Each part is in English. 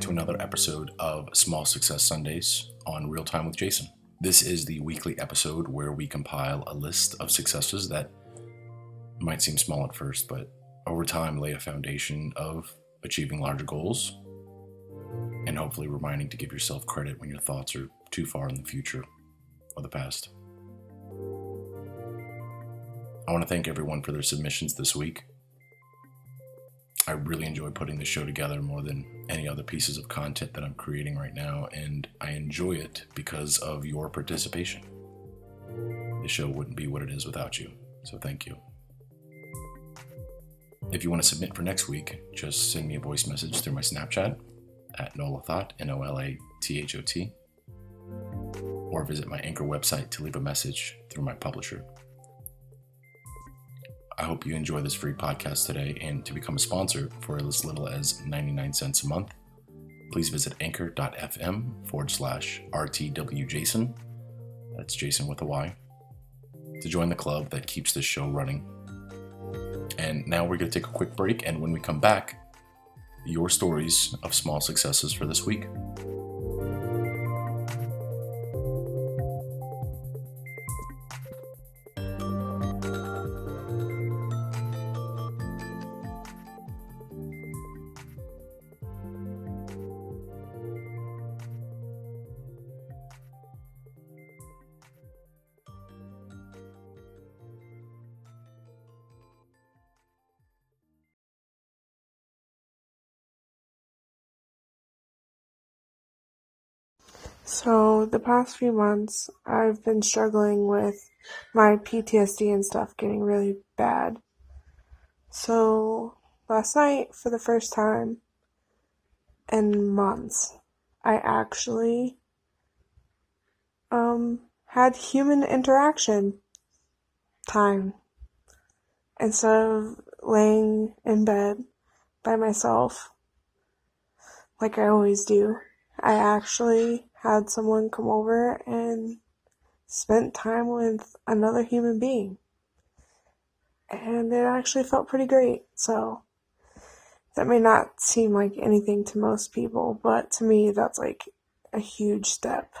to another episode of Small Success Sundays on Real Time with Jason. This is the weekly episode where we compile a list of successes that might seem small at first, but over time lay a foundation of achieving larger goals and hopefully reminding to give yourself credit when your thoughts are too far in the future or the past. I want to thank everyone for their submissions this week. I really enjoy putting this show together more than any other pieces of content that I'm creating right now, and I enjoy it because of your participation. The show wouldn't be what it is without you, so thank you. If you want to submit for next week, just send me a voice message through my Snapchat at Nolathot, N O L A T H O T, or visit my Anchor website to leave a message through my publisher. I hope you enjoy this free podcast today. And to become a sponsor for as little as 99 cents a month, please visit anchor.fm forward slash RTWJason. That's Jason with a Y. To join the club that keeps this show running. And now we're going to take a quick break. And when we come back, your stories of small successes for this week. So, the past few months, I've been struggling with my PTSD and stuff getting really bad. So, last night, for the first time in months, I actually um, had human interaction time instead of laying in bed by myself like I always do. I actually had someone come over and spent time with another human being. And it actually felt pretty great. So that may not seem like anything to most people, but to me, that's like a huge step.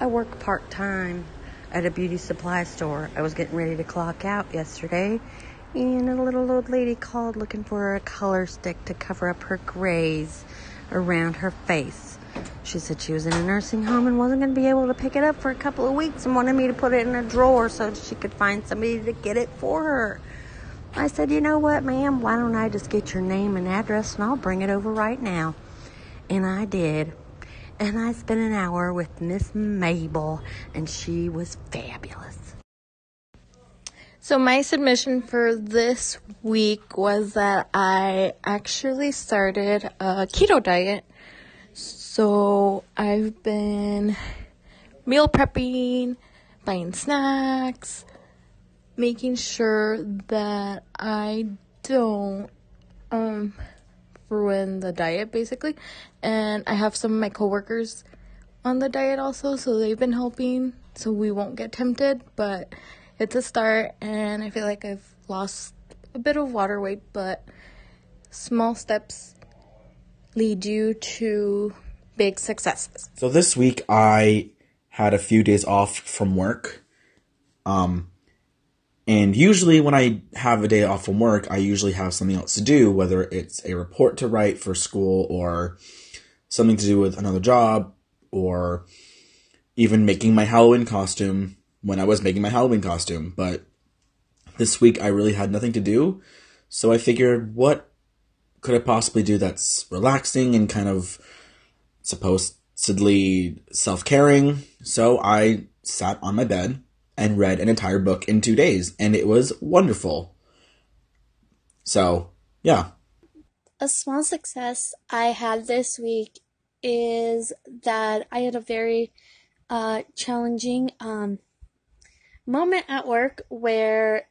I work part time at a beauty supply store. I was getting ready to clock out yesterday, and a little old lady called looking for a color stick to cover up her grays around her face. She said she was in a nursing home and wasn't going to be able to pick it up for a couple of weeks and wanted me to put it in a drawer so she could find somebody to get it for her. I said, You know what, ma'am? Why don't I just get your name and address and I'll bring it over right now? And I did. And I spent an hour with Miss Mabel, and she was fabulous. So, my submission for this week was that I actually started a keto diet. So, I've been meal prepping, buying snacks, making sure that I don't um, ruin the diet basically. And I have some of my coworkers on the diet also, so they've been helping so we won't get tempted, but it's a start, and I feel like I've lost a bit of water weight, but small steps lead you to big successes. So this week I had a few days off from work. Um, and usually when I have a day off from work, I usually have something else to do, whether it's a report to write for school or something to do with another job or even making my Halloween costume when I was making my Halloween costume. But this week I really had nothing to do. So I figured, what could I possibly do that's relaxing and kind of supposedly self caring? So I sat on my bed and read an entire book in two days, and it was wonderful. So, yeah. A small success I had this week is that I had a very uh, challenging um, moment at work where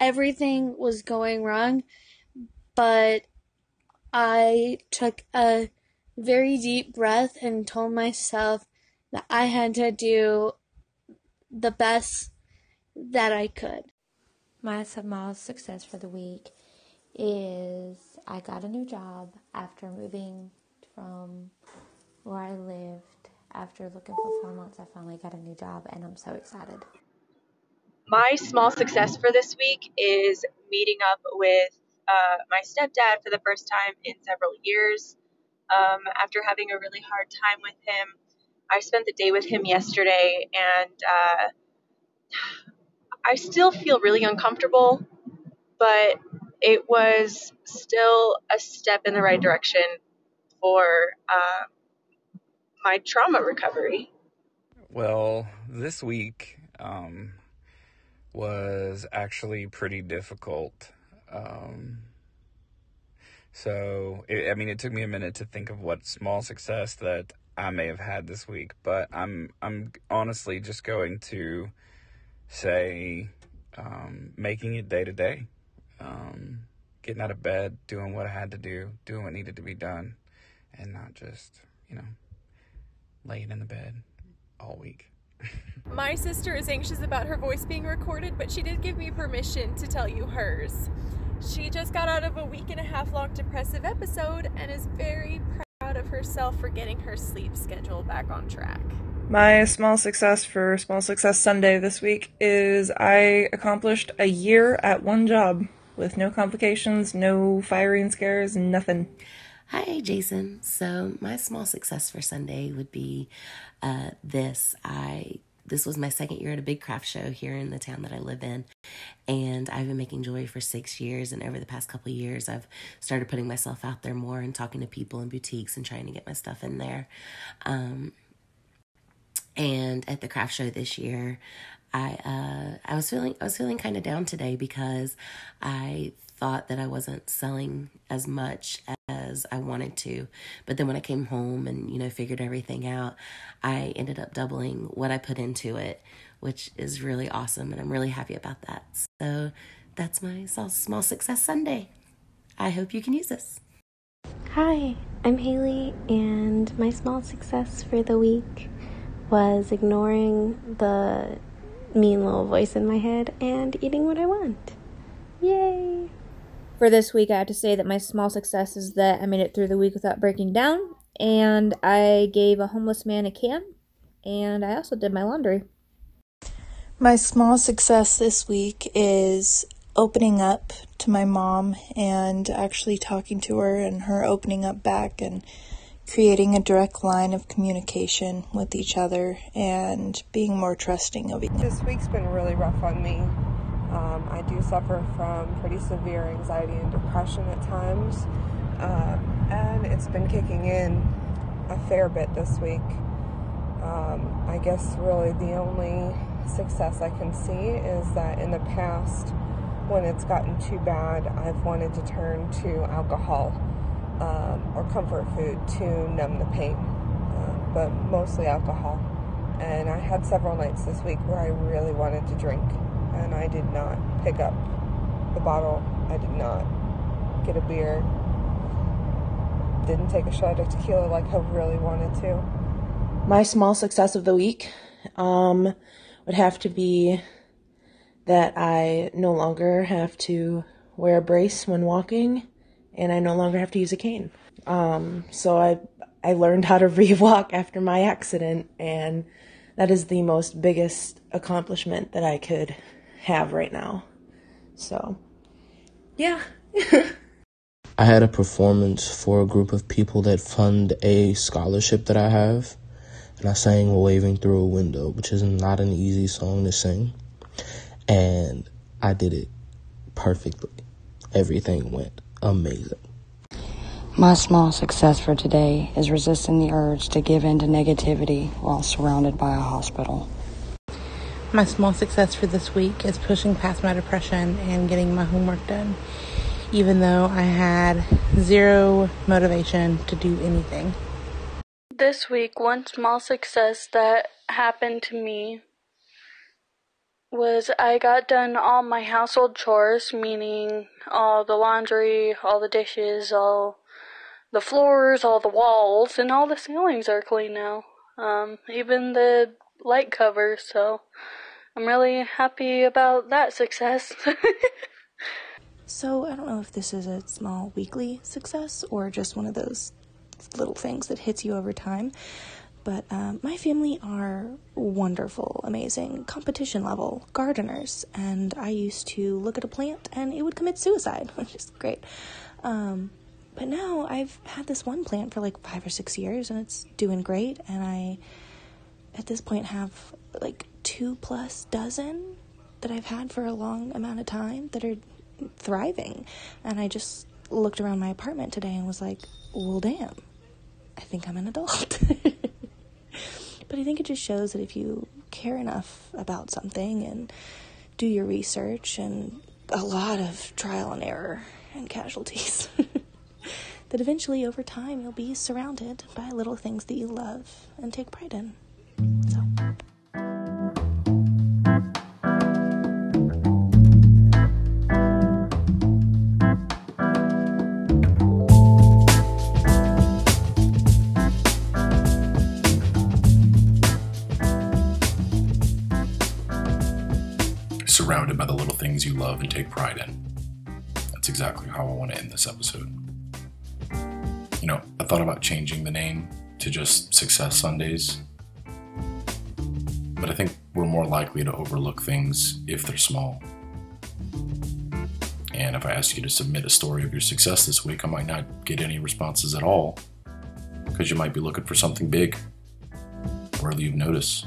everything was going wrong, but I took a very deep breath and told myself that I had to do the best that I could. My small success for the week is I got a new job after moving from where I lived. After looking for four months, I finally got a new job and I'm so excited. My small success for this week is meeting up with uh, my stepdad for the first time in several years. Um, after having a really hard time with him, I spent the day with him yesterday and uh, I still feel really uncomfortable, but it was still a step in the right direction for uh, my trauma recovery. Well, this week um, was actually pretty difficult. Um, so, it, I mean, it took me a minute to think of what small success that I may have had this week, but I'm I'm honestly just going to say um, making it day to day, um, getting out of bed, doing what I had to do, doing what needed to be done, and not just you know laying in the bed all week. My sister is anxious about her voice being recorded, but she did give me permission to tell you hers. She just got out of a week and a half long depressive episode and is very proud of herself for getting her sleep schedule back on track. My small success for Small Success Sunday this week is I accomplished a year at one job with no complications, no firing scares, nothing. Hi, Jason. So my small success for Sunday would be uh, this. I this was my second year at a big craft show here in the town that I live in, and I've been making jewelry for six years. And over the past couple years, I've started putting myself out there more and talking to people in boutiques and trying to get my stuff in there. Um, and at the craft show this year, I uh, I was feeling I was feeling kind of down today because I thought that I wasn't selling as much as I wanted to. But then when I came home and, you know, figured everything out, I ended up doubling what I put into it, which is really awesome. And I'm really happy about that. So that's my small success Sunday. I hope you can use this. Hi, I'm Haley, and my small success for the week was ignoring the mean little voice in my head and eating what I want. Yay! For this week, I have to say that my small success is that I made it through the week without breaking down, and I gave a homeless man a can, and I also did my laundry. My small success this week is opening up to my mom and actually talking to her and her opening up back and creating a direct line of communication with each other and being more trusting of each other. This week's been really rough on me. Um, I do suffer from pretty severe anxiety and depression at times, um, and it's been kicking in a fair bit this week. Um, I guess really the only success I can see is that in the past, when it's gotten too bad, I've wanted to turn to alcohol um, or comfort food to numb the pain, uh, but mostly alcohol. And I had several nights this week where I really wanted to drink and I did not pick up the bottle. I did not get a beer. Didn't take a shot of tequila like I really wanted to. My small success of the week um, would have to be that I no longer have to wear a brace when walking and I no longer have to use a cane. Um, so I I learned how to re-walk after my accident and that is the most biggest accomplishment that I could have right now. So, yeah. I had a performance for a group of people that fund a scholarship that I have, and I sang Waving Through a Window, which is not an easy song to sing. And I did it perfectly. Everything went amazing. My small success for today is resisting the urge to give in to negativity while surrounded by a hospital. My small success for this week is pushing past my depression and getting my homework done, even though I had zero motivation to do anything. This week, one small success that happened to me was I got done all my household chores, meaning all the laundry, all the dishes, all the floors, all the walls, and all the ceilings are clean now. Um, even the light cover, so I'm really happy about that success. So I don't know if this is a small weekly success or just one of those little things that hits you over time. But um, my family are wonderful, amazing, competition level gardeners. And I used to look at a plant and it would commit suicide, which is great. Um, but now I've had this one plant for like five or six years and it's doing great. And I, at this point, have like two plus dozen that I've had for a long amount of time that are thriving. And I just looked around my apartment today and was like, well, damn, I think I'm an adult. but I think it just shows that if you care enough about something and do your research and a lot of trial and error and casualties, that eventually over time you'll be surrounded by little things that you love and take pride in. So. Love and take pride in. That's exactly how I want to end this episode. You know, I thought about changing the name to just Success Sundays, but I think we're more likely to overlook things if they're small. And if I ask you to submit a story of your success this week, I might not get any responses at all because you might be looking for something big, worthy of notice.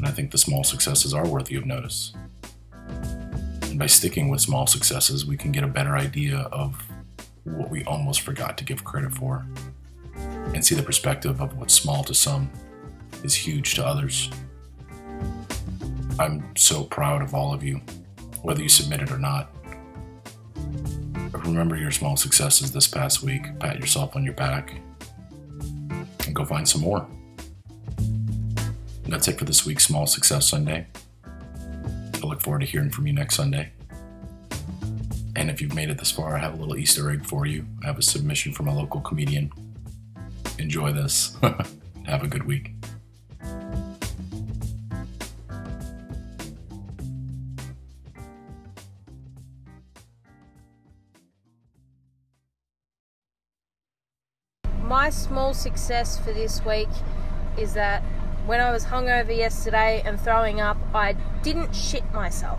And I think the small successes are worthy of notice. And by sticking with small successes, we can get a better idea of what we almost forgot to give credit for and see the perspective of what's small to some is huge to others. I'm so proud of all of you, whether you submitted or not. Remember your small successes this past week, pat yourself on your back, and go find some more. That's it for this week's Small Success Sunday. I look forward to hearing from you next Sunday. And if you've made it this far, I have a little Easter egg for you. I have a submission from a local comedian. Enjoy this. have a good week. My small success for this week is that when I was hungover yesterday and throwing up, I didn't shit myself.